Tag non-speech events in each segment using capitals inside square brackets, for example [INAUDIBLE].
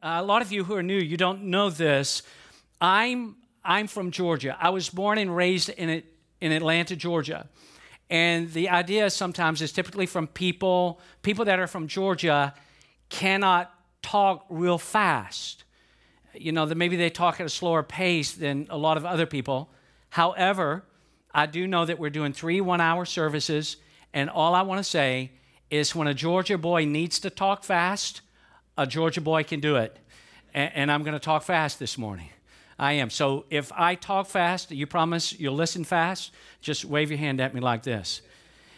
Uh, a lot of you who are new, you don't know this. I'm I'm from Georgia. I was born and raised in it, in Atlanta, Georgia. And the idea sometimes is typically from people people that are from Georgia cannot talk real fast. You know, that maybe they talk at a slower pace than a lot of other people. However, I do know that we're doing three one hour services, and all I want to say is when a Georgia boy needs to talk fast, a Georgia boy can do it. And, and I'm going to talk fast this morning. I am. So if I talk fast, you promise you'll listen fast? Just wave your hand at me like this.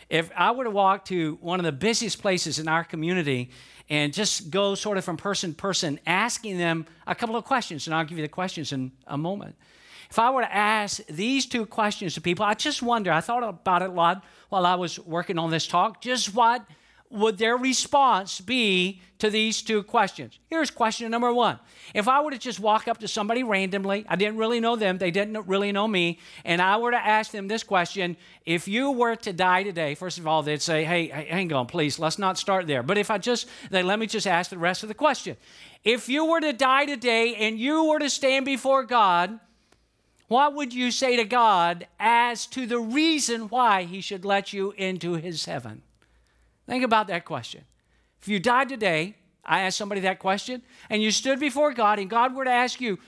If I were to walk to one of the busiest places in our community and just go sort of from person to person, asking them a couple of questions, and I'll give you the questions in a moment. If I were to ask these two questions to people, I just wonder, I thought about it a lot while I was working on this talk, just what would their response be to these two questions? Here's question number one. If I were to just walk up to somebody randomly, I didn't really know them, they didn't really know me, and I were to ask them this question if you were to die today, first of all, they'd say, hey, hang on, please, let's not start there. But if I just, let me just ask the rest of the question. If you were to die today and you were to stand before God, what would you say to God as to the reason why He should let you into His heaven? Think about that question. If you died today, I asked somebody that question, and you stood before God, and God were to ask you,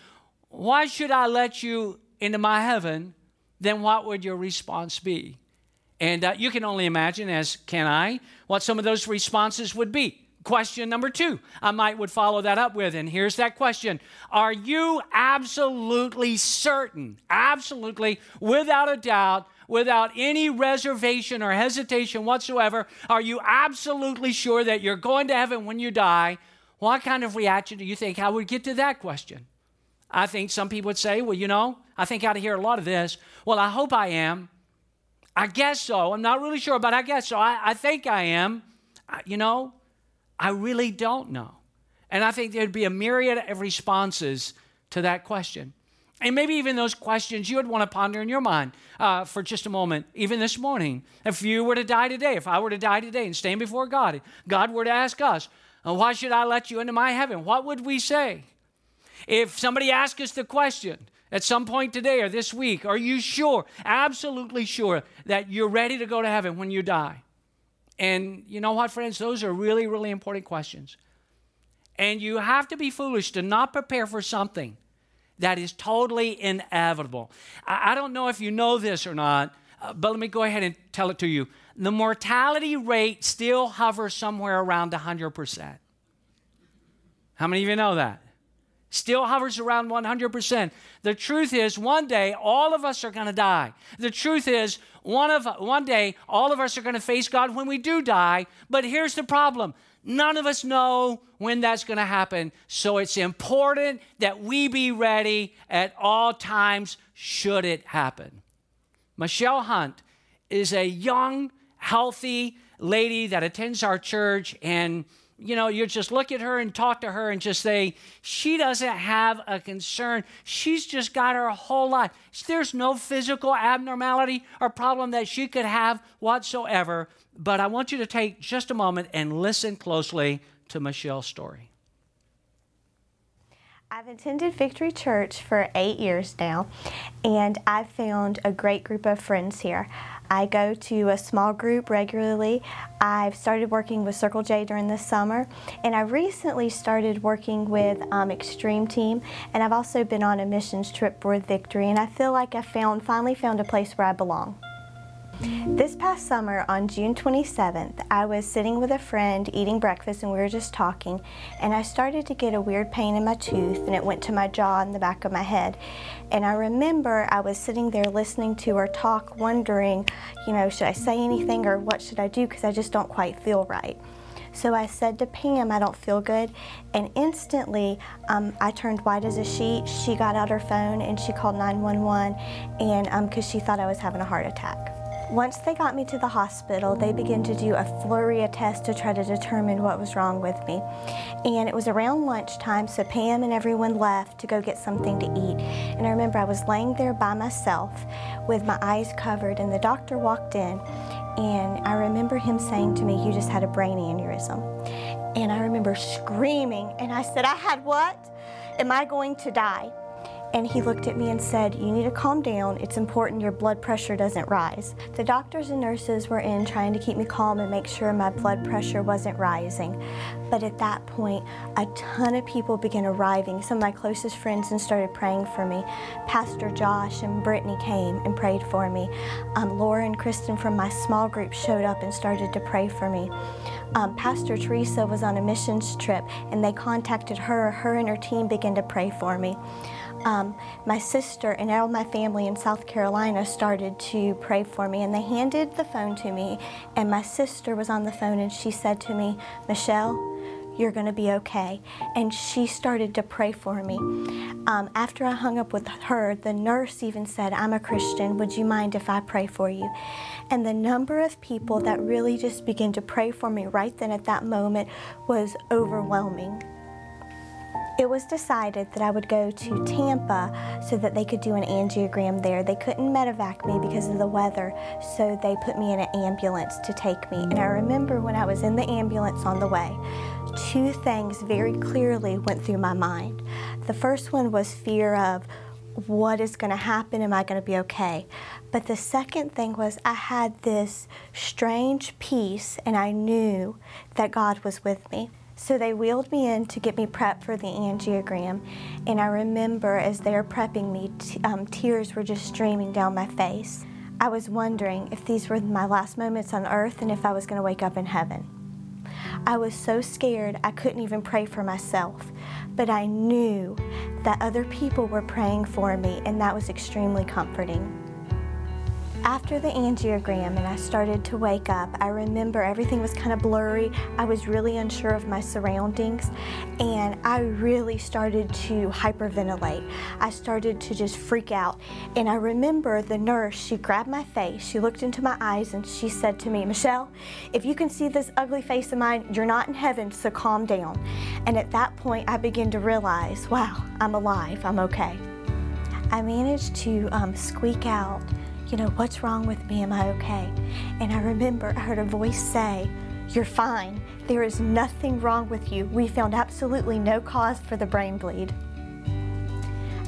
Why should I let you into my heaven? Then what would your response be? And uh, you can only imagine, as can I, what some of those responses would be. Question number two, I might would follow that up with, and here's that question Are you absolutely certain, absolutely, without a doubt, without any reservation or hesitation whatsoever? Are you absolutely sure that you're going to heaven when you die? What kind of reaction do you think I would get to that question? I think some people would say, well, you know, I think I'd hear a lot of this. Well, I hope I am. I guess so. I'm not really sure, but I guess so. I, I think I am. I, you know, I really don't know. And I think there'd be a myriad of responses to that question. And maybe even those questions you would want to ponder in your mind uh, for just a moment, even this morning. If you were to die today, if I were to die today and stand before God, God were to ask us, Why should I let you into my heaven? What would we say? If somebody asked us the question at some point today or this week, Are you sure, absolutely sure, that you're ready to go to heaven when you die? And you know what, friends? Those are really, really important questions. And you have to be foolish to not prepare for something that is totally inevitable. I, don't know if you know this or not, uh, but let me go ahead and tell it to you. The mortality rate still hovers somewhere around 100%. How many of you know that? Still hovers around 100%. The truth is, one day, all of us are going to die. The truth is, one, of, one day, all of us are going to face God when we do die. But here's the problem None of us know when that's going to happen. So it's important that we be ready at all times should it happen. Michelle Hunt is a young, healthy lady that attends our church and you know, you just look at her and talk to her and just say, she doesn't have a concern. She's just got her whole life. There's no physical abnormality or problem that she could have whatsoever. But I want you to take just a moment and listen closely to Michelle's story. I've attended Victory Church for eight years now, and I've found a great group of friends here. I go to a small group regularly. I've started working with Circle J during the summer, and I recently started working with um, Extreme Team, and I've also been on a missions trip with Victory, and I feel like I found finally found a place where I belong. This past summer, on June 27th, I was sitting with a friend eating breakfast and we were just talking, and I started to get a weird pain in my tooth and it went to my jaw and the back of my head. And I remember I was sitting there listening to her talk, wondering, you know, should I say anything or what should I do because I just don't quite feel right. So I said to Pam, I don't feel good. And instantly, um, I turned white as a sheet. She got out her phone and she called 911 and because um, she thought I was having a heart attack. Once they got me to the hospital, they began to do a flurry of tests to try to determine what was wrong with me. And it was around lunchtime, so Pam and everyone left to go get something to eat. And I remember I was laying there by myself with my eyes covered, and the doctor walked in. And I remember him saying to me, You just had a brain aneurysm. And I remember screaming, and I said, I had what? Am I going to die? And he looked at me and said, You need to calm down. It's important your blood pressure doesn't rise. The doctors and nurses were in trying to keep me calm and make sure my blood pressure wasn't rising. But at that point, a ton of people began arriving, some of my closest friends, and started praying for me. Pastor Josh and Brittany came and prayed for me. Um, Laura and Kristen from my small group showed up and started to pray for me. Um, Pastor Teresa was on a missions trip and they contacted her. Her and her team began to pray for me um, my sister and all my family in South Carolina started to pray for me, and they handed the phone to me. And my sister was on the phone, and she said to me, Michelle, you're going to be okay. And she started to pray for me. Um, after I hung up with her, the nurse even said, I'm a Christian. Would you mind if I pray for you? And the number of people that really just began to pray for me right then at that moment was overwhelming it was decided that I would go to Tampa so that they could do an angiogram there. They couldn't medevac me because of the weather, so they put me in an ambulance to take me. And I remember when I was in the ambulance on the way, two things very clearly went through my mind. The first one was fear of what is going to happen? Am I going to be okay? But the second thing was I had this strange peace, and I knew that God was with me. So they wheeled me in to get me prepped for the angiogram. And I remember as they were prepping me, t- um, tears were just streaming down my face. I was wondering if these were my last moments on earth and if I was going to wake up in heaven. I was so scared I couldn't even pray for myself, but I knew that other people were praying for me, and that was extremely comforting. After the angiogram and I started to wake up, I remember everything was kind of blurry. I was really unsure of my surroundings and I really started to hyperventilate. I started to just freak out. And I remember the nurse, she grabbed my face, she looked into my eyes, and she said to me, Michelle, if you can see this ugly face of mine, you're not in heaven, so calm down. And at that point, I began to realize, wow, I'm alive, I'm okay. I managed to um, squeak out you know, what's wrong with me? Am I okay? And I remember I heard a voice say, You're fine. There is nothing wrong with you. We found absolutely no cause for the brain bleed.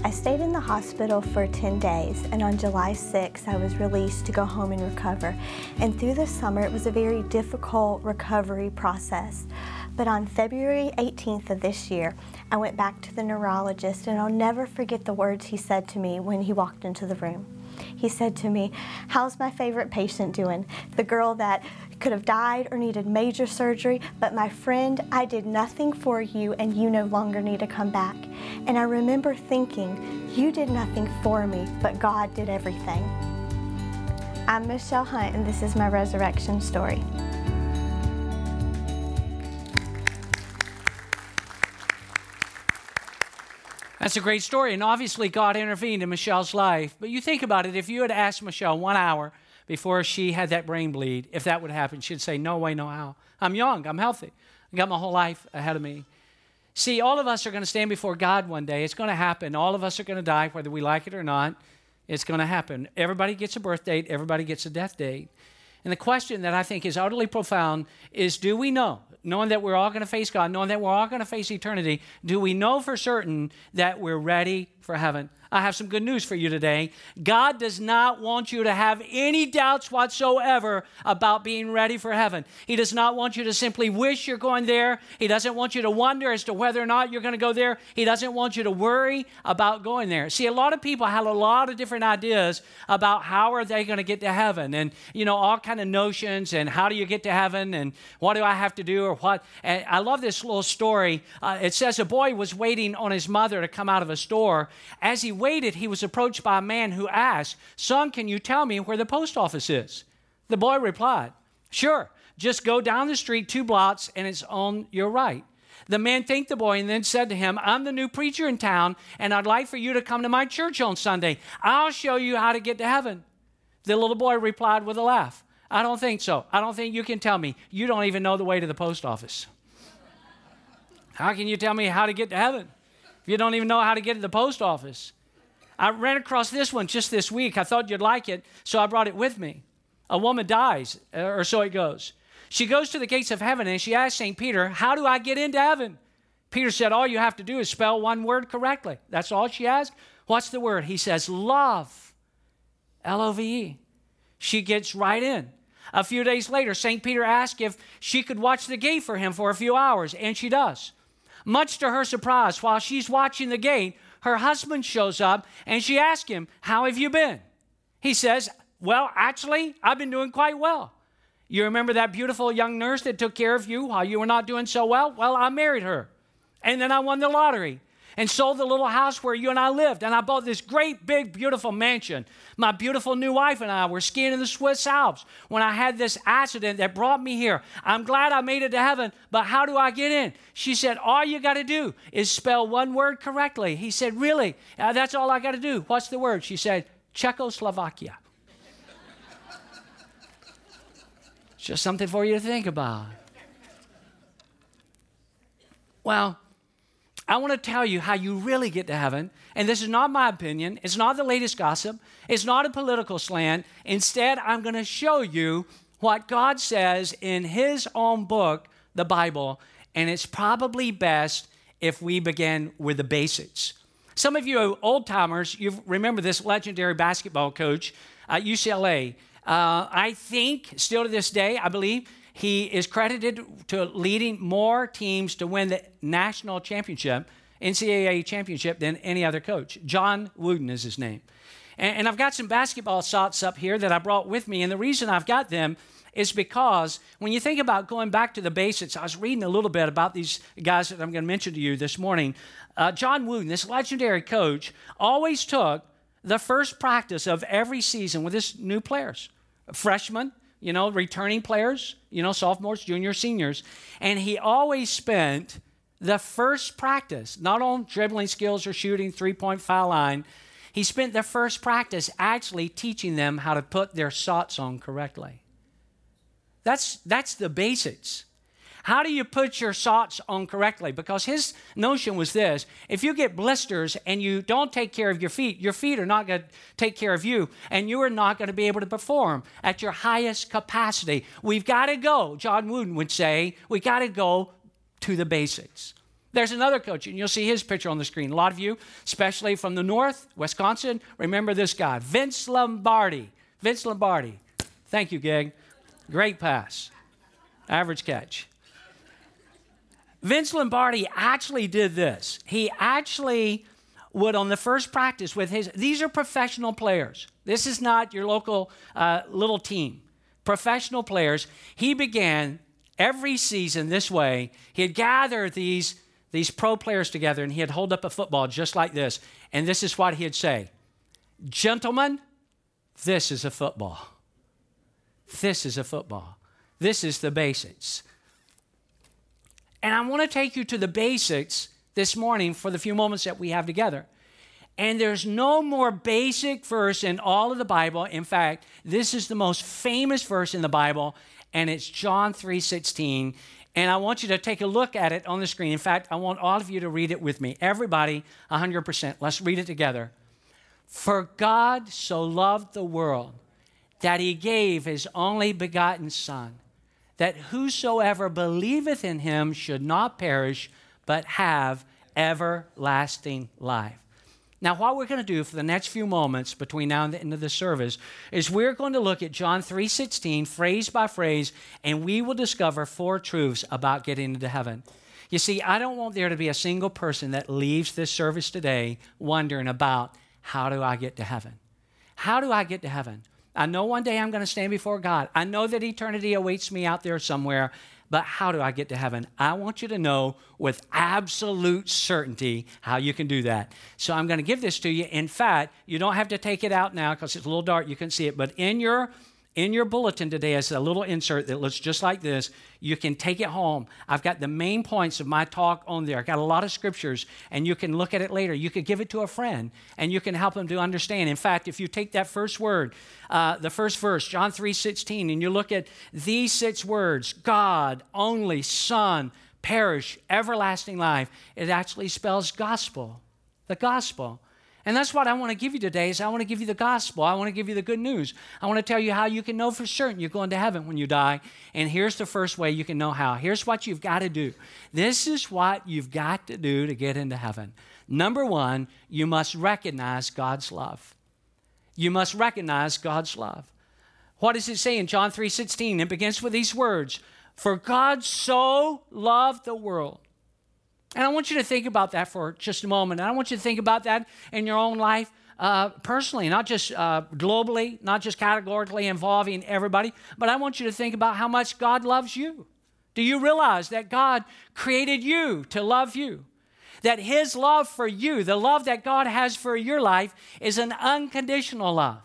I stayed in the hospital for 10 days, and on July 6th, I was released to go home and recover. And through the summer, it was a very difficult recovery process. But on February 18th of this year, I went back to the neurologist, and I'll never forget the words he said to me when he walked into the room. He said to me, How's my favorite patient doing? The girl that could have died or needed major surgery, but my friend, I did nothing for you and you no longer need to come back. And I remember thinking, You did nothing for me, but God did everything. I'm Michelle Hunt, and this is my resurrection story. That's a great story. And obviously, God intervened in Michelle's life. But you think about it if you had asked Michelle one hour before she had that brain bleed, if that would happen, she'd say, No way, no how. I'm young, I'm healthy, I got my whole life ahead of me. See, all of us are going to stand before God one day. It's going to happen. All of us are going to die, whether we like it or not. It's going to happen. Everybody gets a birth date, everybody gets a death date. And the question that I think is utterly profound is do we know? Knowing that we're all going to face God, knowing that we're all going to face eternity, do we know for certain that we're ready for heaven? I have some good news for you today. God does not want you to have any doubts whatsoever about being ready for heaven. He does not want you to simply wish you're going there. He doesn't want you to wonder as to whether or not you're going to go there. He doesn't want you to worry about going there. See, a lot of people have a lot of different ideas about how are they going to get to heaven and, you know, all kind of notions and how do you get to heaven and what do I have to do or what. And I love this little story. Uh, it says a boy was waiting on his mother to come out of a store. As he waited, he was approached by a man who asked, Son, can you tell me where the post office is? The boy replied, Sure, just go down the street two blocks and it's on your right. The man thanked the boy and then said to him, I'm the new preacher in town and I'd like for you to come to my church on Sunday. I'll show you how to get to heaven. The little boy replied with a laugh, I don't think so. I don't think you can tell me. You don't even know the way to the post office. [LAUGHS] How can you tell me how to get to heaven if you don't even know how to get to the post office? I ran across this one just this week. I thought you'd like it, so I brought it with me. A woman dies, uh, or so it goes. She goes to the gates of heaven and she asks St. Peter, How do I get into heaven? Peter said, All you have to do is spell one word correctly. That's all she asked. What's the word? He says, Love. L O V E. She gets right in. A few days later, St. Peter asked if she could watch the gate for him for a few hours, and she does. Much to her surprise, while she's watching the gate, her husband shows up and she asks him, How have you been? He says, Well, actually, I've been doing quite well. You remember that beautiful young nurse that took care of you while you were not doing so well? Well, I married her. And then I won the lottery and sold the little house where you and I lived. And I bought this great, big, beautiful mansion. My beautiful new wife and I were skiing in the Swiss Alps when I had this accident that brought me here. I'm glad I made it to heaven, but how do I get in? She said, All you got to do is spell one word correctly. He said, Really? Uh, that's all I got to do. What's the word? She said, Czechoslovakia. Just something for you to think about. Well, I want to tell you how you really get to heaven. And this is not my opinion, it's not the latest gossip, it's not a political slant. Instead, I'm going to show you what God says in His own book, the Bible. And it's probably best if we begin with the basics. Some of you old timers, you remember this legendary basketball coach at UCLA. Uh, I think, still to this day, I believe, he is credited to leading more teams to win the national championship, NCAA championship, than any other coach. John Wooden is his name. And, and I've got some basketball shots up here that I brought with me. And the reason I've got them is because when you think about going back to the basics, I was reading a little bit about these guys that I'm going to mention to you this morning. Uh, John Wooden, this legendary coach, always took the first practice of every season with his new players freshmen, you know, returning players, you know, sophomores, juniors, seniors. And he always spent the first practice, not on dribbling skills or shooting three point foul line, he spent the first practice actually teaching them how to put their shots on correctly. That's, that's the basics. How do you put your socks on correctly? Because his notion was this if you get blisters and you don't take care of your feet, your feet are not going to take care of you, and you are not going to be able to perform at your highest capacity. We've got to go, John Wooden would say, we got to go to the basics. There's another coach, and you'll see his picture on the screen. A lot of you, especially from the north, Wisconsin, remember this guy, Vince Lombardi. Vince Lombardi. Thank you, Gig. Great pass. Average catch. Vince Lombardi actually did this. He actually would, on the first practice with his, these are professional players. This is not your local uh, little team. Professional players. He began every season this way. He'd gather these, these pro players together and he'd hold up a football just like this. And this is what he'd say Gentlemen, this is a football. This is a football. This is the basics. And I want to take you to the basics this morning for the few moments that we have together. And there's no more basic verse in all of the Bible. In fact, this is the most famous verse in the Bible, and it's John 3:16. And I want you to take a look at it on the screen. In fact, I want all of you to read it with me. Everybody, 100%. Let's read it together. For God so loved the world that he gave his only begotten Son that whosoever believeth in him should not perish, but have everlasting life. Now, what we're going to do for the next few moments between now and the end of the service is we're going to look at John 3:16 phrase by phrase and we will discover four truths about getting into heaven. You see, I don't want there to be a single person that leaves this service today wondering about how do I get to heaven? How do I get to heaven? I know one day I'm going to stand before God. I know that eternity awaits me out there somewhere, but how do I get to heaven? I want you to know with absolute certainty how you can do that. So I'm going to give this to you. In fact, you don't have to take it out now because it's a little dark. You can see it. But in your in your bulletin today is a little insert that looks just like this. You can take it home. I've got the main points of my talk on there. I've got a lot of scriptures, and you can look at it later. You could give it to a friend, and you can help them to understand. In fact, if you take that first word, uh, the first verse, John 3 16, and you look at these six words God, only, Son, perish, everlasting life, it actually spells gospel. The gospel. And that's what I want to give you today is I want to give you the gospel. I want to give you the good news. I want to tell you how you can know for certain you're going to heaven when you die. And here's the first way you can know how. Here's what you've got to do. This is what you've got to do to get into heaven. Number 1, you must recognize God's love. You must recognize God's love. What does it say in John 3:16? It begins with these words, "For God so loved the world and I want you to think about that for just a moment. And I want you to think about that in your own life uh, personally, not just uh, globally, not just categorically involving everybody, but I want you to think about how much God loves you. Do you realize that God created you to love you? That His love for you, the love that God has for your life, is an unconditional love.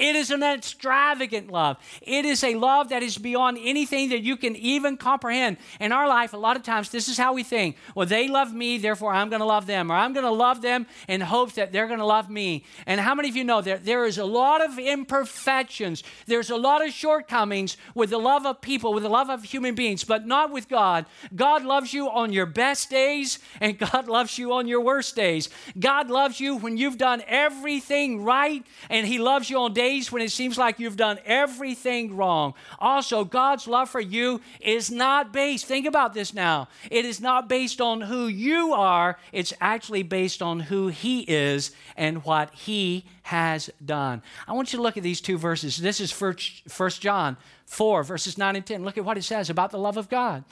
It is an extravagant love. It is a love that is beyond anything that you can even comprehend. In our life, a lot of times, this is how we think. Well, they love me, therefore I'm going to love them. Or I'm going to love them in hopes that they're going to love me. And how many of you know that there is a lot of imperfections? There's a lot of shortcomings with the love of people, with the love of human beings, but not with God. God loves you on your best days, and [LAUGHS] God loves you on your worst days. God loves you when you've done everything right, and He loves you on days days when it seems like you've done everything wrong. Also, God's love for you is not based, think about this now, it is not based on who you are, it's actually based on who He is and what He has done. I want you to look at these two verses. This is 1 John 4, verses 9 and 10. Look at what it says about the love of God.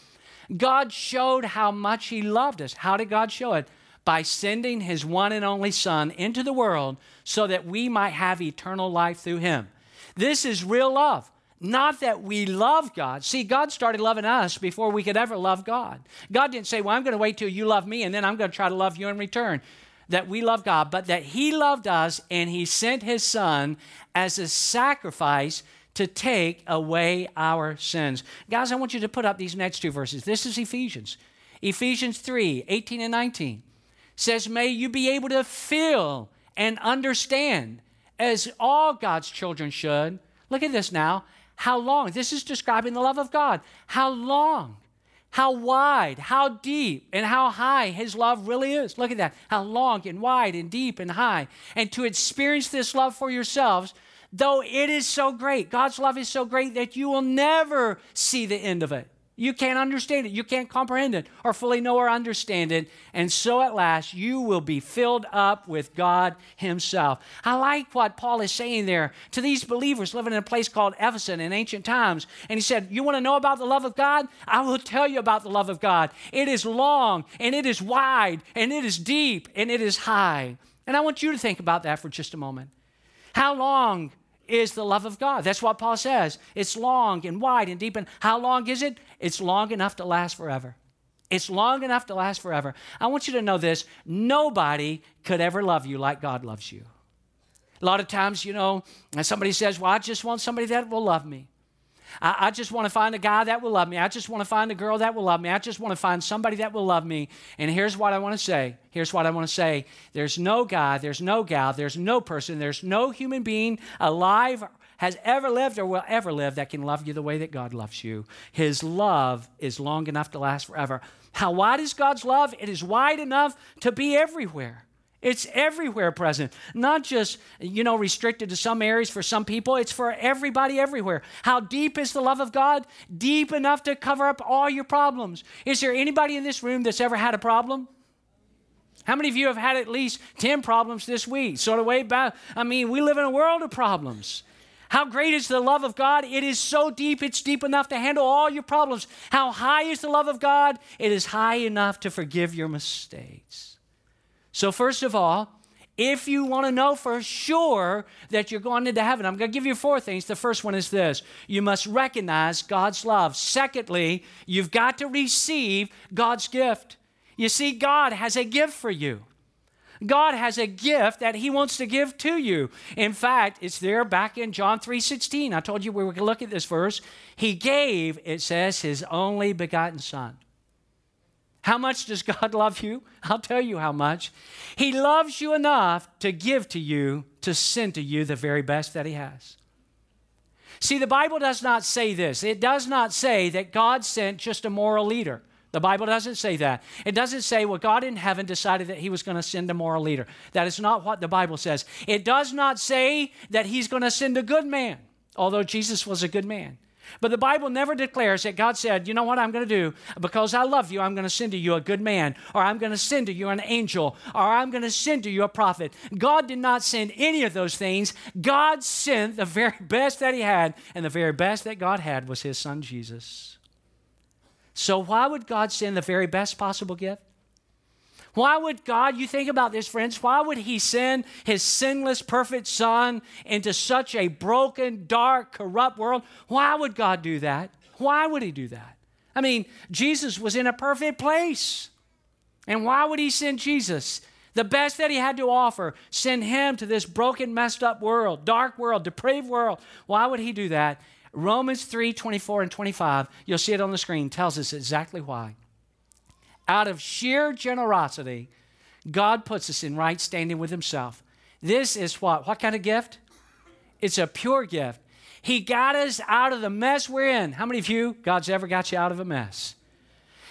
God showed how much He loved us. How did God show it? By sending his one and only Son into the world so that we might have eternal life through him. This is real love. Not that we love God. See, God started loving us before we could ever love God. God didn't say, Well, I'm going to wait till you love me and then I'm going to try to love you in return. That we love God, but that He loved us and He sent His Son as a sacrifice to take away our sins. Guys, I want you to put up these next two verses. This is Ephesians. Ephesians 3 18 and 19 says, May you be able to feel and understand, as all God's children should. Look at this now. How long? This is describing the love of God. How long? How wide, how deep, and how high His love really is. Look at that. How long and wide and deep and high. And to experience this love for yourselves, though it is so great, God's love is so great that you will never see the end of it. You can't understand it. You can't comprehend it or fully know or understand it. And so at last, you will be filled up with God Himself. I like what Paul is saying there to these believers living in a place called Ephesus in ancient times. And he said, You want to know about the love of God? I will tell you about the love of God. It is long and it is wide and it is deep and it is high. And I want you to think about that for just a moment. How long is the love of God. That's what Paul says. It's long and wide and deep. And how long is it? It's long enough to last forever. It's long enough to last forever. I want you to know this nobody could ever love you like God loves you. A lot of times, you know, somebody says, Well, I just want somebody that will love me. I, I just want to find a guy that will love me. I just want to find a girl that will love me. I just want to find somebody that will love me. And here's what I want to say. Here's what I want to say. There's no guy, there's no gal, there's no person, there's no human being alive has ever lived or will ever live that can love you the way that God loves you. His love is long enough to last forever. How wide is God's love? It is wide enough to be everywhere. It's everywhere present, not just, you know, restricted to some areas for some people. It's for everybody everywhere. How deep is the love of God? Deep enough to cover up all your problems. Is there anybody in this room that's ever had a problem? How many of you have had at least 10 problems this week? Sort of way back. I mean, we live in a world of problems. How great is the love of God? It is so deep, it's deep enough to handle all your problems. How high is the love of God? It is high enough to forgive your mistakes. So, first of all, if you want to know for sure that you're going into heaven, I'm going to give you four things. The first one is this you must recognize God's love. Secondly, you've got to receive God's gift. You see, God has a gift for you. God has a gift that he wants to give to you. In fact, it's there back in John 3:16. I told you we were going to look at this verse. He gave, it says, his only begotten son. How much does God [LAUGHS] love you? I'll tell you how much. He loves you enough to give to you, to send to you the very best that He has. See, the Bible does not say this. It does not say that God sent just a moral leader. The Bible doesn't say that. It doesn't say, well, God in heaven decided that he was going to send a moral leader. That is not what the Bible says. It does not say that he's going to send a good man, although Jesus was a good man. But the Bible never declares that God said, you know what I'm going to do? Because I love you, I'm going to send to you a good man, or I'm going to send to you an angel, or I'm going to send to you a prophet. God did not send any of those things. God sent the very [LAUGHS] best that He had, and the very best that God had was His Son Jesus. So, why would God send the very best possible gift? Why would God, you think about this, friends, why would He send His sinless, perfect Son into such a broken, dark, corrupt world? Why would God do that? Why would He do that? I mean, Jesus was in a perfect place. And why would He send Jesus? The best that He had to offer, send Him to this broken, messed up world, dark world, depraved world. Why would He do that? Romans 3 24 and 25, you'll see it on the screen, tells us exactly why out of sheer generosity, God puts us in right standing with Himself. This is what? What kind of gift? It's a pure gift. He got us out of the mess we're in. How many of you, God's ever got you out of a mess?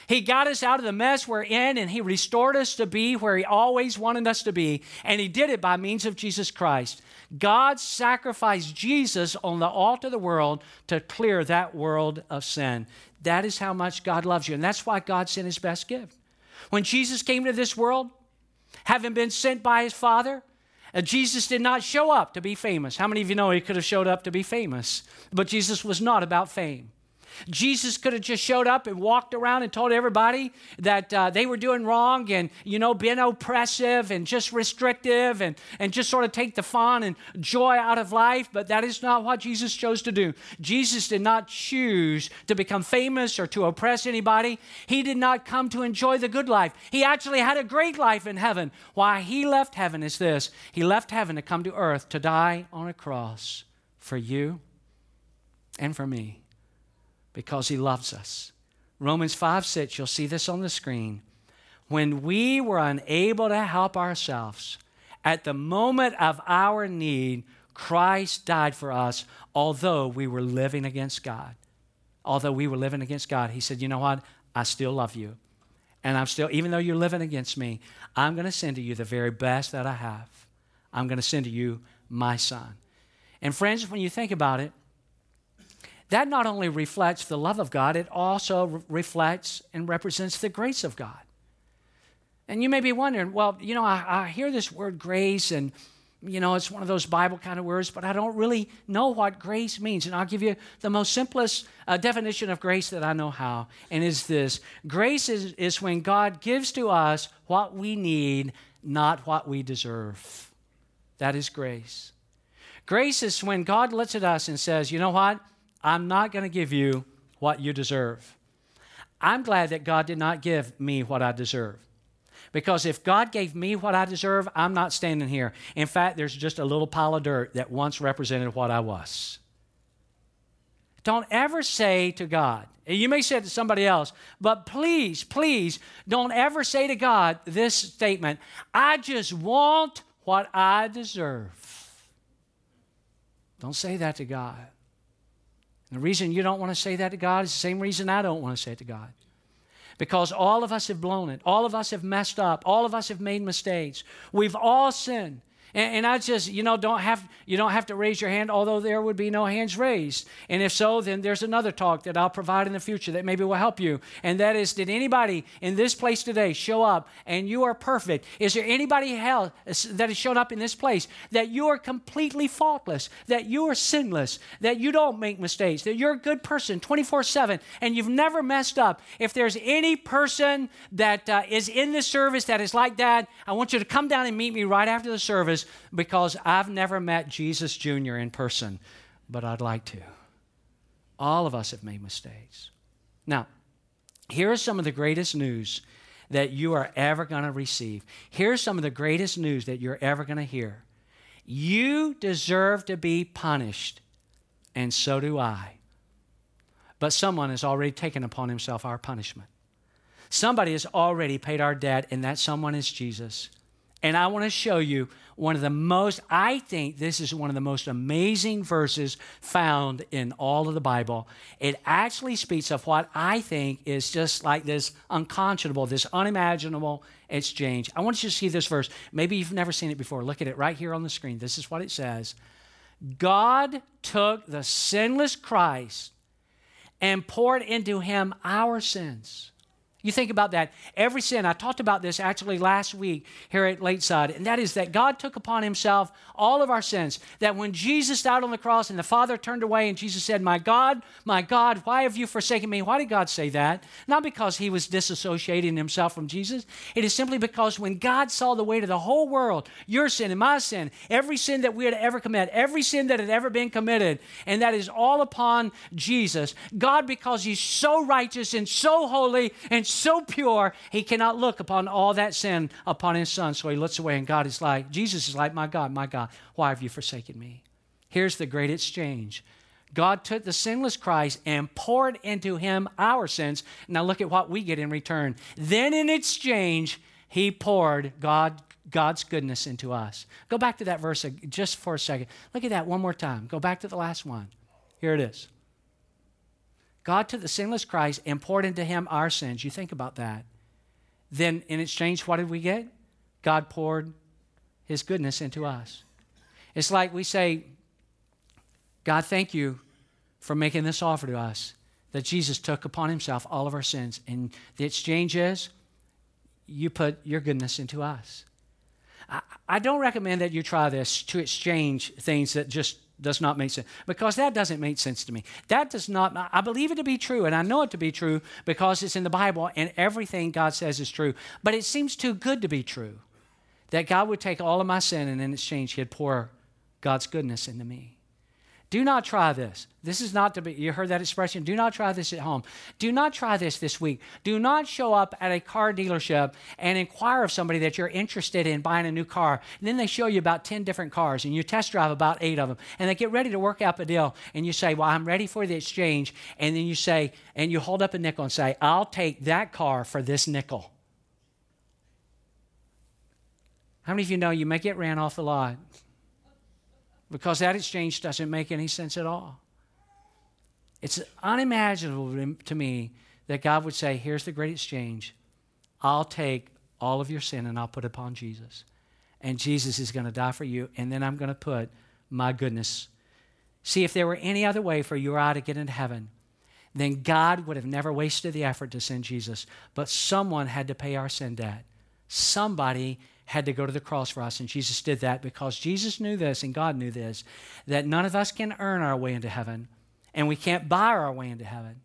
He got us out of the mess we're in and He restored us to be where He always wanted us to be. And He did it by means of Jesus Christ. God sacrificed Jesus on the altar of the world to clear that world of sin. That is how much God loves you. And that's why God sent his best gift. When Jesus came to this world, having been sent by his Father, uh, Jesus did not show up to be famous. How many of you know he could have showed up to be famous? But Jesus was not about fame. Jesus could have just showed up and walked around and told everybody that uh, they were doing wrong and, you know, being oppressive and just restrictive and, and just sort of take the fun and joy out of life. But that is not what Jesus chose to do. Jesus did not choose to become famous or to oppress anybody. He did not come to enjoy the good life. He actually had a great life in heaven. Why he left heaven is this He left heaven to come to earth to die on a cross for you and for me because he loves us. Romans 5 6, you'll see this on the screen. When we were unable to help ourselves, at the moment of our need, Christ died for us, although we were living against God. Although we were living against God, He said, You know what? I still love you. And I'm still, even though you're living against me, I'm going to send to you the very best that I have. I'm going to send to you my son. And friends, when you think about it, that not only reflects the love of God, it also re- reflects and represents the grace of God. And you may be wondering, well, you know, I, I hear this word grace, and, you know, it's one of those Bible kind of words, but I don't really know what grace means. And I'll give you the most simplest uh, definition of grace that I know how, and is this grace is, is when God gives to us what we need, not what we deserve. That is grace. Grace is when God looks at us and says, you know what? I'm not going to give you what you deserve. I'm glad that God did not give me what I deserve. Because if God gave me what I deserve, I'm not standing here. In fact, there's just a little pile of dirt that once represented what I was. Don't ever say to God, you may say it to somebody else, but please, please don't ever say to God this statement I just want what I deserve. Don't say that to God. And the reason you don't want to say that to God is the same reason I don't want to say it to God. Because all of us have blown it. All of us have messed up. All of us have made mistakes. We've all sinned. And, and, I just, you know, don't have you don't have to raise your hand, although there would be no hands raised. And if so, then there's another talk that I'll provide in the future that maybe will help you. And that is, did anybody in this place today show up and you are perfect? Is there anybody else that has shown up in this place that you are completely faultless, that you are sinless, that you don't make mistakes, that you're a good person 24/7, and you've never messed up? If there's any person that uh, is in this service that is like that, I want you to come down and meet me right after the service because I've never met Jesus Jr. in person, but I'd like to. All of us have made mistakes. Now, here is some of the greatest news that you are ever going to receive. Here's some of the greatest news that you're ever going to hear. You deserve to be punished, and so do I. But someone has already taken upon himself our punishment. Somebody has already paid our debt, and that someone is Jesus. And I want to show you one of the most, I think this is one of the most amazing verses found in all of the Bible. It actually speaks of what I think is just like this unconscionable, this unimaginable exchange. I want you to see this verse. Maybe you've never seen it before. Look at it right here on the screen. This is what it says God took the sinless Christ and poured into him our sins you think about that. Every sin, I talked about this actually last week here at Lakeside, and that is that God took upon himself all of our sins. That when Jesus died on the cross and the Father turned away and Jesus said, My God, my God, why have you forsaken me? Why did God say that? Not because he was disassociating himself from Jesus. It is simply because when God saw the weight of the whole world, your sin and my sin, every sin that we had ever committed, every sin that had ever been committed, and that is all upon Jesus, God, because he's so righteous and so holy and pure, he cannot look upon all that sin upon his son. So he looks away, and God is like, Jesus is like, My God, my God, why have you forsaken me? Here's the great exchange. God took the sinless Christ and poured into him our sins. Now look at what we get in return. Then in exchange, he poured God God's goodness into us. Go back to that verse just for a second. Look at that one more time. Go back to the last one. Here it is. God took the sinless Christ and poured into him our sins. You think about that. Then in exchange, what did we get? God poured his goodness into us. It's like we say, God, thank you for making this offer to us that Jesus took upon himself all of our sins. And the exchange is you put your goodness into us. I, I don't recommend that you try this to exchange things that just does not make sense because that doesn't make sense to me. That does not, I believe it to be true and I know it to be true because it's in the Bible and everything God says is true. But it seems too good to be true that God would take all of my sin and in exchange, He'd pour God's goodness into me. Do not try this. This is not to be, you heard that expression. Do not try this at home. Do not try this this week. Do not show up at a car dealership and inquire of somebody that you're interested in buying a new car. And then they show you about 10 different cars and you test drive about eight of them. And they get ready to work out a deal. And you say, Well, I'm ready for the exchange. And then you say, and you hold up a nickel and say, I'll take that car for this nickel. How many of you know you may get ran off the lot? Because that exchange doesn't make any sense at all. It's unimaginable to me that God would say, Here's the great exchange. I'll take all of your sin and I'll put it upon Jesus. And Jesus is going to die for you, and then I'm going to put my goodness. See, if there were any other way for you or I to get into heaven, then God would have never wasted the effort to send Jesus. But someone had to pay our sin debt. Somebody had to go to the cross for us. And Jesus did that because Jesus knew this and God knew this that none of us can earn our way into heaven, and we can't buy our way into heaven,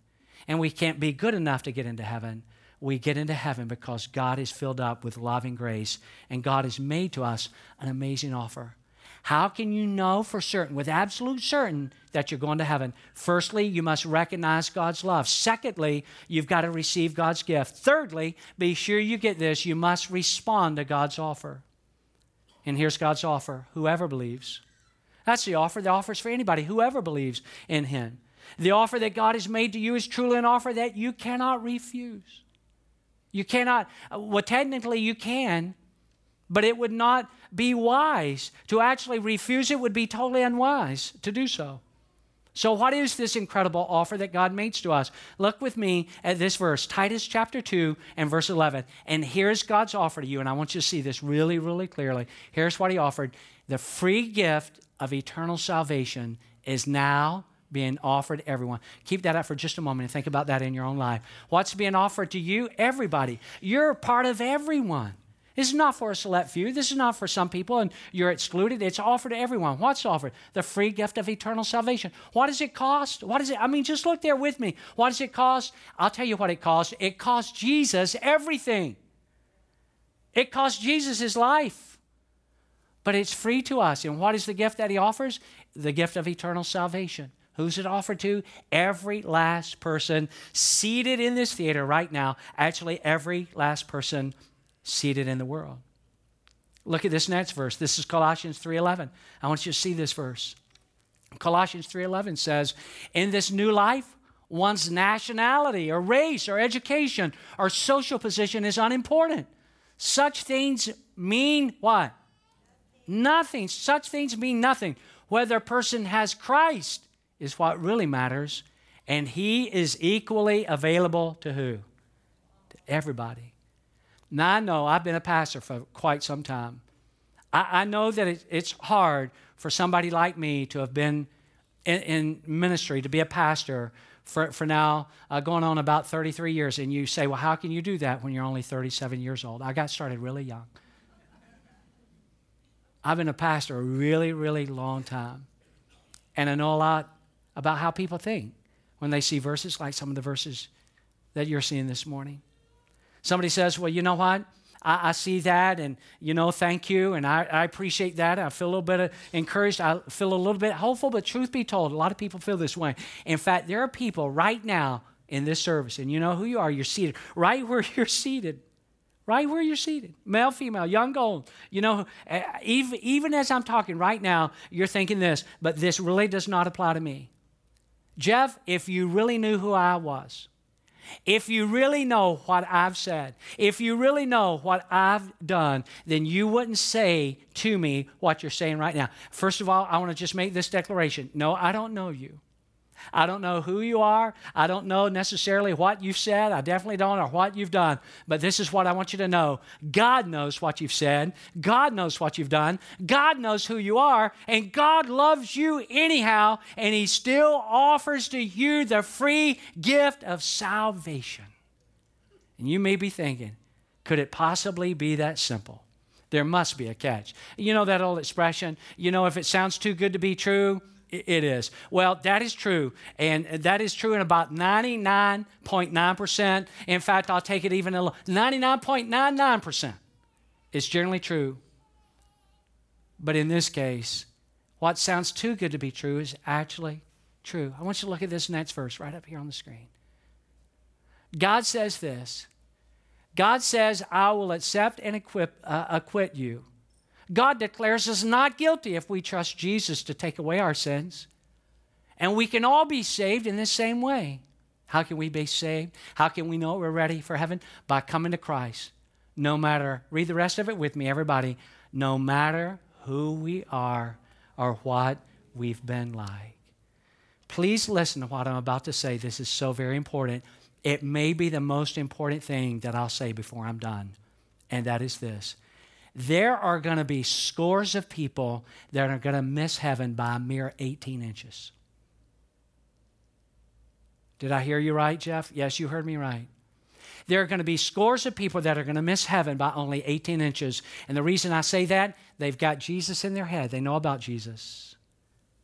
and we can't be good enough to get into heaven. We get into heaven because God is filled up with loving grace, and God has made to us an amazing offer. How can you know for certain, with absolute certain, that you're going to heaven? Firstly, you must recognize God's love. Secondly, you've got to receive God's gift. Thirdly, be sure you get this, you must respond to God's offer. And here's God's offer whoever believes. That's the offer. The offer is for anybody, whoever believes in Him. The offer that God has made to you is truly an offer that you cannot refuse. You cannot, uh, well, technically you can, but it would not be wise. To actually refuse it would be totally unwise to do so. So, what is this incredible offer that God makes to us? Look with me at this verse, Titus chapter 2 and verse 11. And here's God's offer to you, and I want you to see this really, really clearly. Here's what He offered the free gift of eternal salvation is now being offered to everyone. Keep that up for just a moment and think about that in your own life. What's being offered to you? Everybody. You're part of everyone. This is not for a select few. This is not for some people and you're excluded. It's offered to everyone. What's offered? The free gift of eternal salvation. What does it cost? What is it? I mean, just look there with me. What does it cost? I'll tell you what it costs. It cost Jesus everything. It cost Jesus his life. But it's free to us. And what is the gift that he offers? The gift of eternal salvation. Who's it offered to? Every last person seated in this theater right now. Actually, every last person seated in the world. Look at this next verse. This is Colossians 3:11. I want you to see this verse. Colossians 3:11 says, "In this new life, one's nationality or race or education or social position is unimportant. Such things mean what? Nothing. Such things mean nothing. Whether a person has Christ is what really matters. And he is equally available to who? To everybody. Now, I know I've been a pastor for quite some time. I, I know that it, it's hard for somebody like me to have been in, in ministry, to be a pastor for, for now uh, going on about 33 years. And you say, well, how can you do that when you're only 37 years old? I got started really young. I've been a pastor a really, really long time. And I know a lot about how people think when they see verses like some of the verses that you're seeing this morning. Somebody says, Well, you know what? I, I see that, and you know, thank you, and I, I appreciate that. I feel a little bit uh, encouraged. I feel a little bit hopeful, but truth be told, a lot of people feel this way. In fact, there are people right now in this service, and you know who you are. You're seated right where [LAUGHS] you're seated right where you're seated male female young old you know uh, even, even as i'm talking right now you're thinking this but this really does not apply to me jeff if you really knew who i was if you really know what I've said, if you really know what I've done, then you wouldn't say to me what you're saying right now. First of all, I want to just make this declaration no, I don't know you. I don't know who you are. I don't know necessarily what you've said. I definitely don't or what you've done. But this is what I want you to know God knows what you've said. God knows what you've done. God knows who you are. And God loves you anyhow. And He still offers to you the free gift of salvation. And you may be thinking, could it possibly be that simple? There must be a catch. You know that old expression, you know, if it sounds too good to be true, it is. Well, that is true. And that is true in about 99.9%. In fact, I'll take it even a little 99.99% is generally true. But in this case, what sounds too good to be true is actually true. I want you to look at this next verse right up here on the screen. God says this God says, I will accept and equip, uh, acquit you God declares us not guilty if we trust Jesus to take away our sins. And we can all be saved in the same way. How can we be saved? How can we know we're ready for heaven? By coming to Christ. No matter, read the rest of it with me, everybody. No matter who we are or what we've been like. Please listen to what I'm about to say. This is so very important. It may be the most important thing that I'll say before I'm done, and that is this there are going to be scores of people that are going to miss heaven by a mere 18 inches. Did I hear you right, Jeff? Yes, you heard me right. There are going to be scores of people that are going to miss heaven by only 18 inches. And the reason I say that, they've got Jesus in their head. They know about Jesus,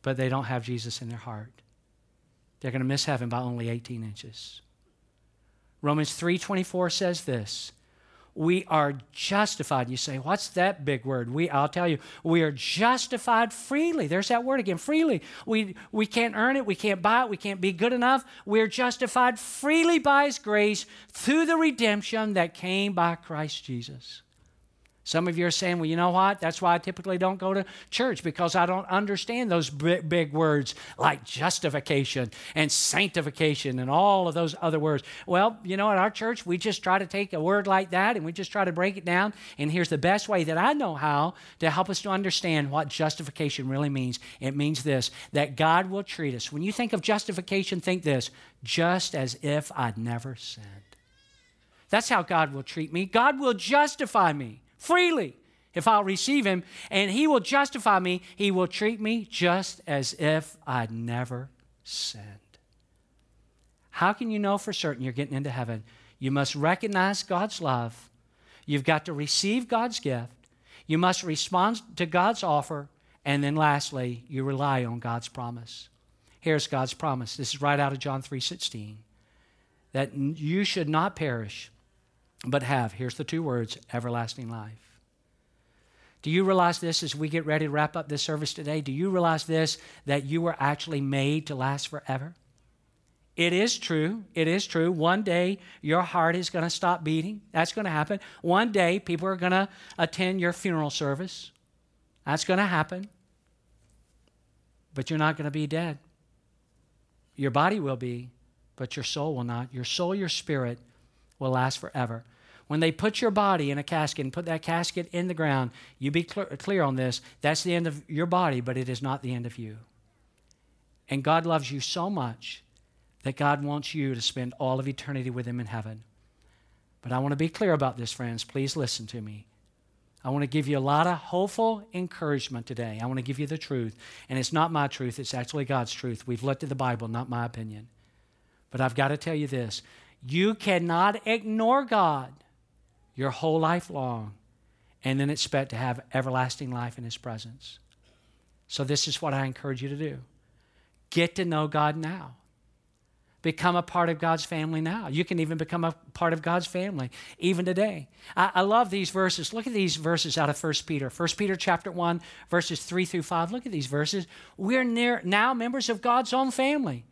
but they don't have Jesus in their heart. They're going to miss heaven by only 18 inches. Romans 3:24 says this, we are justified. You say, what's that big word? We, I'll tell you, we are justified freely. There's that word again, freely. We, we can't earn it, we can't buy it, we can't be good enough. We're justified freely by His grace through the redemption that came by Christ Jesus. Some of you are saying, well, you know what? That's why I typically don't go to church because I don't understand those big, big words like justification and sanctification and all of those other words. Well, you know, at our church, we just try to take a word like that and we just try to break it down. And here's the best way that I know how to help us to understand what justification really means it means this that God will treat us. When you think of justification, think this just as if I'd never sinned. That's how God will treat me. God will justify me freely if I'll receive him, and he will justify me. He will treat me just as if I'd never sinned. How can you know for certain you're getting into heaven? You must recognize God's love. You've got to receive God's gift. You must respond to God's offer. And then lastly, you rely on God's promise. Here's God's promise. This is right out of John 3:16. That you should not perish, but have, here's the two words, everlasting life. Do you realize this as we get ready to wrap up this service today? Do you realize this that you were actually made to last forever? It is true. It is true. One day your heart is going to stop beating. That's going to happen. One day people are going to attend your funeral service. That's going to happen. But you're not going to be dead. Your body will be, but your soul will not. Your soul, your spirit will last forever. When they put your body in a casket and put that casket in the ground, you be clear, clear on this. That's the end of your body, but it is not the end of you. And God loves you so much that God wants you to spend all of eternity with Him in heaven. But I want to be clear about this, friends. Please listen to me. I want to give you a lot of hopeful encouragement today. I want to give you the truth. And it's not my truth, it's actually God's truth. We've looked at the Bible, not my opinion. But I've got to tell you this you cannot ignore God your whole life long and then expect to have everlasting life in His presence. So, this is what I encourage you to do get to know God now. Become a part of God's family now. You can even become a part of God's family even today. I, I love these verses. Look at these verses out of 1 Peter. 1 Peter chapter 1, verses 3 through 5. Look at these verses. We're near, now members of God's own family.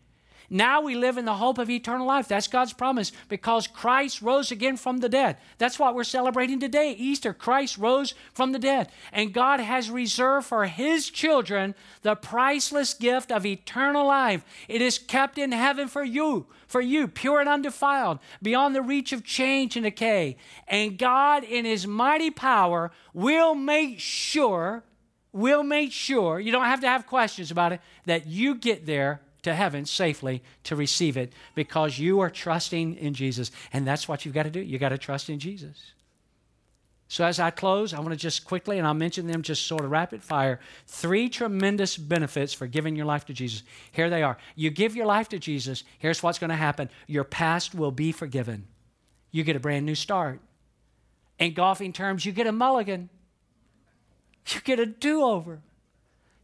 Now we live in the hope of eternal life. That's God's promise because Christ rose again from the dead. That's what we're celebrating today, Easter. Christ rose from the dead. And God has reserved for His children the priceless gift of eternal life. It is kept in heaven for you, for you, pure and undefiled, beyond the reach of change and decay. And God, in His mighty power, will make sure, will make sure, you don't have to have questions about it, that you get there to heaven safely to receive it because you are trusting in Jesus. And that's what you've got to do. You've got to trust in Jesus. So, as I close, I want to just quickly, and I'll mention them just sort of rapid fire, three tremendous benefits for giving your life to Jesus. Here they are. You give your life to Jesus, here's what's going to happen your past will be forgiven. You get a brand new start. In golfing terms, you get a mulligan, you get a do over,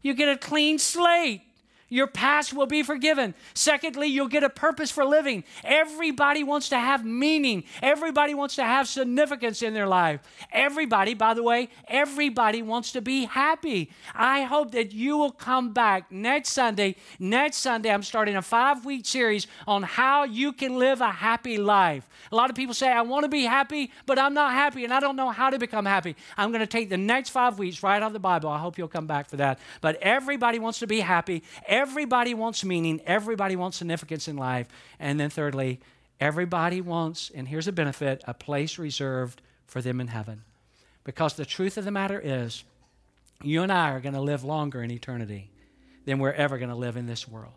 you get a clean slate. Your past will be forgiven. Secondly, you'll get a purpose for living. Everybody wants to have meaning. Everybody wants to have significance in their life. Everybody, by the way, everybody wants to be happy. I hope that you will come back next Sunday. Next Sunday, I'm starting a five week series on how you can live a happy life. A lot of people say, I want to be happy, but I'm not happy and I don't know how to become happy. I'm going to take the next five weeks right out of the Bible. I hope you'll come back for that. But everybody wants to be happy. Everybody wants meaning, everybody wants significance in life. And then, thirdly, everybody wants, and here's a benefit, a place reserved for them in heaven. Because the truth of the matter is, you and I are going to live longer in eternity than we're ever going to live in this world.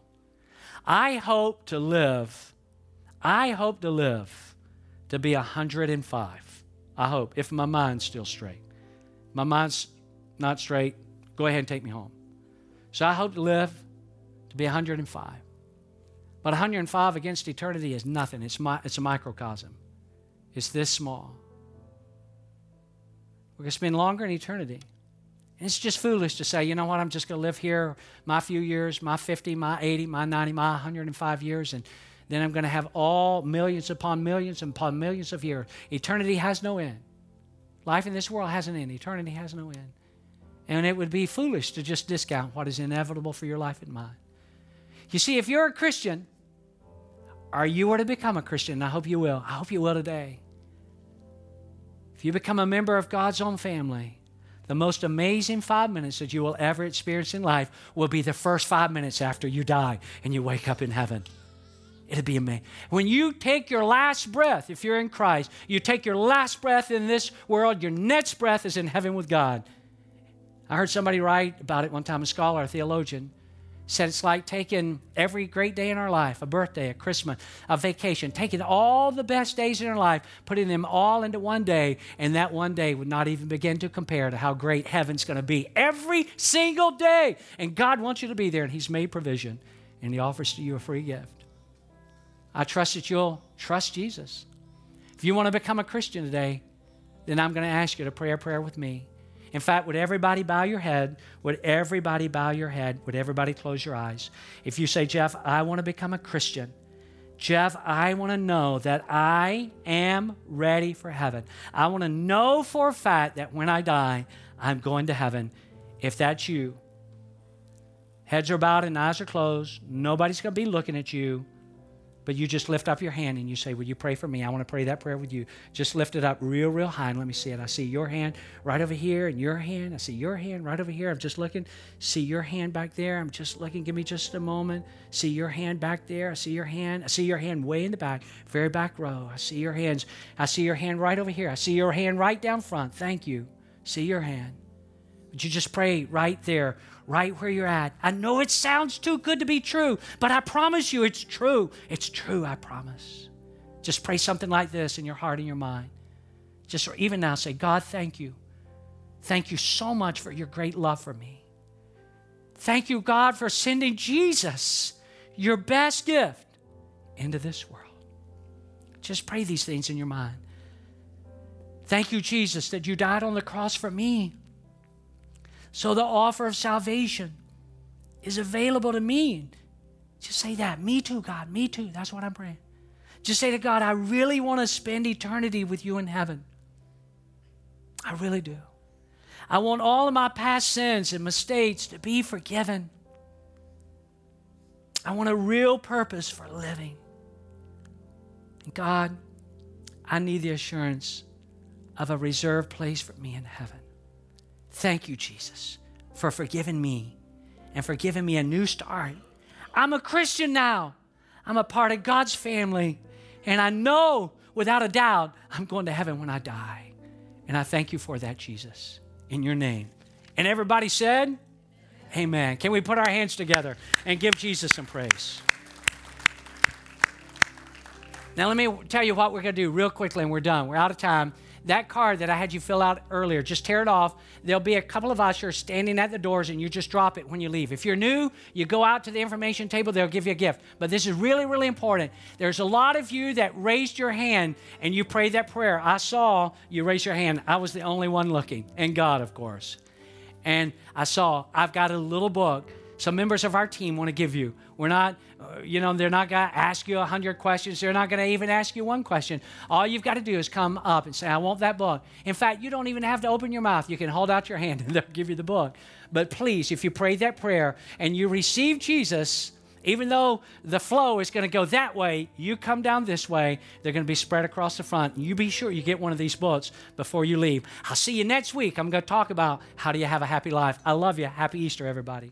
I hope to live, I hope to live to be 105. I hope, if my mind's still straight. My mind's not straight, go ahead and take me home. So I hope to live be 105. But 105 against eternity is nothing. It's, my, it's a microcosm. It's this small. We're going to spend longer in eternity. And it's just foolish to say, you know what, I'm just going to live here my few years, my 50, my 80, my 90, my 105 years, and then I'm going to have all millions upon millions upon millions of years. Eternity has no end. Life in this world has an end. Eternity has no end. And it would be foolish to just discount what is inevitable for your life and mine. You see, if you're a Christian, or you were to become a Christian, I hope you will. I hope you will today. If you become a member of God's own family, the most amazing five minutes that you will ever experience in life will be the first five minutes after you die and you wake up in heaven. It'll be amazing. When you take your last breath, if you're in Christ, you take your last breath in this world, your next breath is in heaven with God. I heard somebody write about it one time, a scholar, a theologian, said it's like taking every great day in our life, a birthday, a Christmas, a vacation, taking all the best days in our life, putting them all into one day, and that one day would not even begin to compare to how great heaven's going to be every single day. And God wants you to be there, and He's made provision, and He offers to you a free gift. I trust that you'll trust Jesus. If you want to become a Christian today, then I'm going to ask you to pray a prayer with me. In fact, would everybody bow your head? Would everybody bow your head? Would everybody close your eyes? If you say, Jeff, I want to become a Christian, Jeff, I want to know that I am ready for heaven. I want to know for a fact that when I die, I'm going to heaven. If that's you, heads are bowed and eyes are closed, nobody's going to be looking at you. But you just lift up your hand and you say, Will you pray for me? I want to pray that prayer with you. Just lift it up real, real high and let me see it. I see your hand right over here and your hand. I see your hand right over here. I'm just looking. See your hand back there. I'm just looking. Give me just a moment. See your hand back there. I see your hand. I see your hand way in the back, very back row. I see your hands. I see your hand right over here. I see your hand right down front. Thank you. See your hand. Would you just pray right there, right where you're at? I know it sounds too good to be true, but I promise you it's true. It's true, I promise. Just pray something like this in your heart and your mind. Just even now say, God, thank you. Thank you so much for your great love for me. Thank you, God, for sending Jesus, your best gift, into this world. Just pray these things in your mind. Thank you, Jesus, that you died on the cross for me. So the offer of salvation is available to me. Just say that. Me too, God. Me too. That's what I'm praying. Just say to God, I really want to spend eternity with you in heaven. I really do. I want all of my past sins and mistakes to be forgiven. I want a real purpose for living. And God, I need the assurance of a reserved place for me in heaven. Thank you, Jesus, for forgiving me and for giving me a new start. I'm a Christian now. I'm a part of God's family. And I know without a doubt I'm going to heaven when I die. And I thank you for that, Jesus, in your name. And everybody said, Amen. Can we put our hands together and give Jesus some praise? Now, let me tell you what we're going to do real quickly, and we're done. We're out of time that card that I had you fill out earlier, just tear it off. There'll be a couple of ushers standing at the doors, and you just drop it when you leave. If you're new, you go out to the information table, they'll give you a gift. But this is really, really important. There's a lot of you that raised your hand and you prayed that prayer. I saw you raise your hand. I was the only one looking, and God, of course. And I saw, I've got a little book some members of our team want to give you. We're not, uh, you know, they're not going to ask you a hundred questions. They're not going to even ask you one question. All you've got to do is come up and say, I want that book. In fact, you don't even have to open your mouth. You can hold out your hand and [LAUGHS] they'll give you the book. But please, if you prayed that prayer and you receive Jesus, even though the flow is going to go that way, you come down this way. They're going to be spread across the front. You be sure you get one of these books before you leave. I'll see you next week. I'm going to talk about how do you have a happy life. I love you. Happy Easter, everybody.